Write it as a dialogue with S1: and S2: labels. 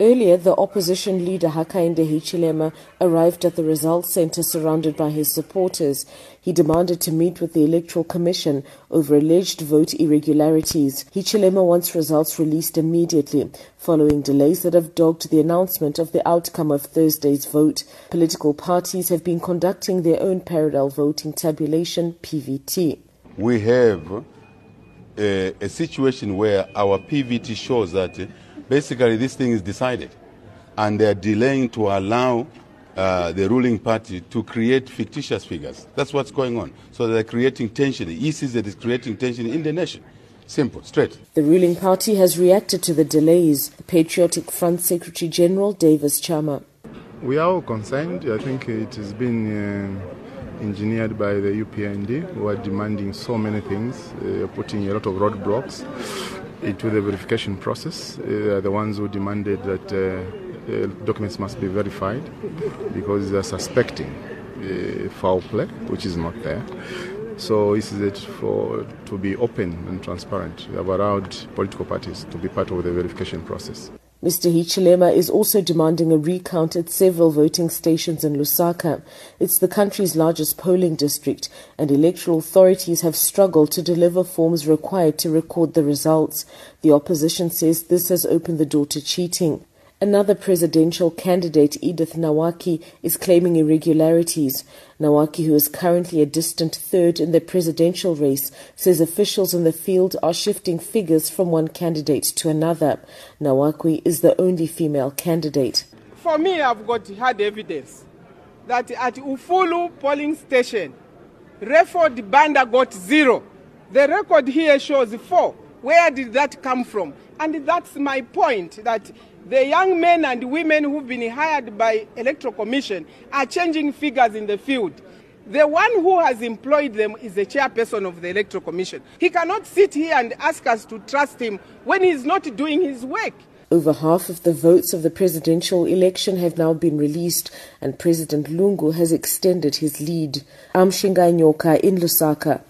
S1: Earlier, the opposition leader Hakainde Hichilema arrived at the results center surrounded by his supporters. He demanded to meet with the Electoral Commission over alleged vote irregularities. Hichilema wants results released immediately, following delays that have dogged the announcement of the outcome of Thursday's vote. Political parties have been conducting their own parallel voting tabulation, PVT.
S2: We have a, a situation where our PVT shows that basically this thing is decided and they're delaying to allow uh, the ruling party to create fictitious figures. That's what's going on. So they're creating tension. The EC that is creating tension in the nation. Simple, straight.
S1: The ruling party has reacted to the delays. The Patriotic Front Secretary General Davis Chama.
S3: We are all concerned. I think it has been uh, engineered by the UPND who are demanding so many things, uh, putting a lot of roadblocks into the verification process. Uh, the ones who demanded that uh, documents must be verified because they are suspecting uh, foul play, which is not there. So this is it for to be open and transparent. We have allowed political parties to be part of the verification process.
S1: Mr. Hichilema is also demanding a recount at several voting stations in Lusaka. It's the country's largest polling district, and electoral authorities have struggled to deliver forms required to record the results. The opposition says this has opened the door to cheating. Another presidential candidate, Edith Nawakwi, is claiming irregularities. Nawakwi, who is currently a distant third in the presidential race, says officials in the field are shifting figures from one candidate to another. Nawakwi is the only female candidate.
S4: For me, I've got hard evidence that at Ufulu polling station, Reford Banda got zero. The record here shows four. Where did that come from? And that's my point that the young men and women who've been hired by electoral commission are changing figures in the field. The one who has employed them is the chairperson of the electoral commission. He cannot sit here and ask us to trust him when he's not doing his work.
S1: Over half of the votes of the presidential election have now been released, and President Lungu has extended his lead. I'm Nyoka in Lusaka.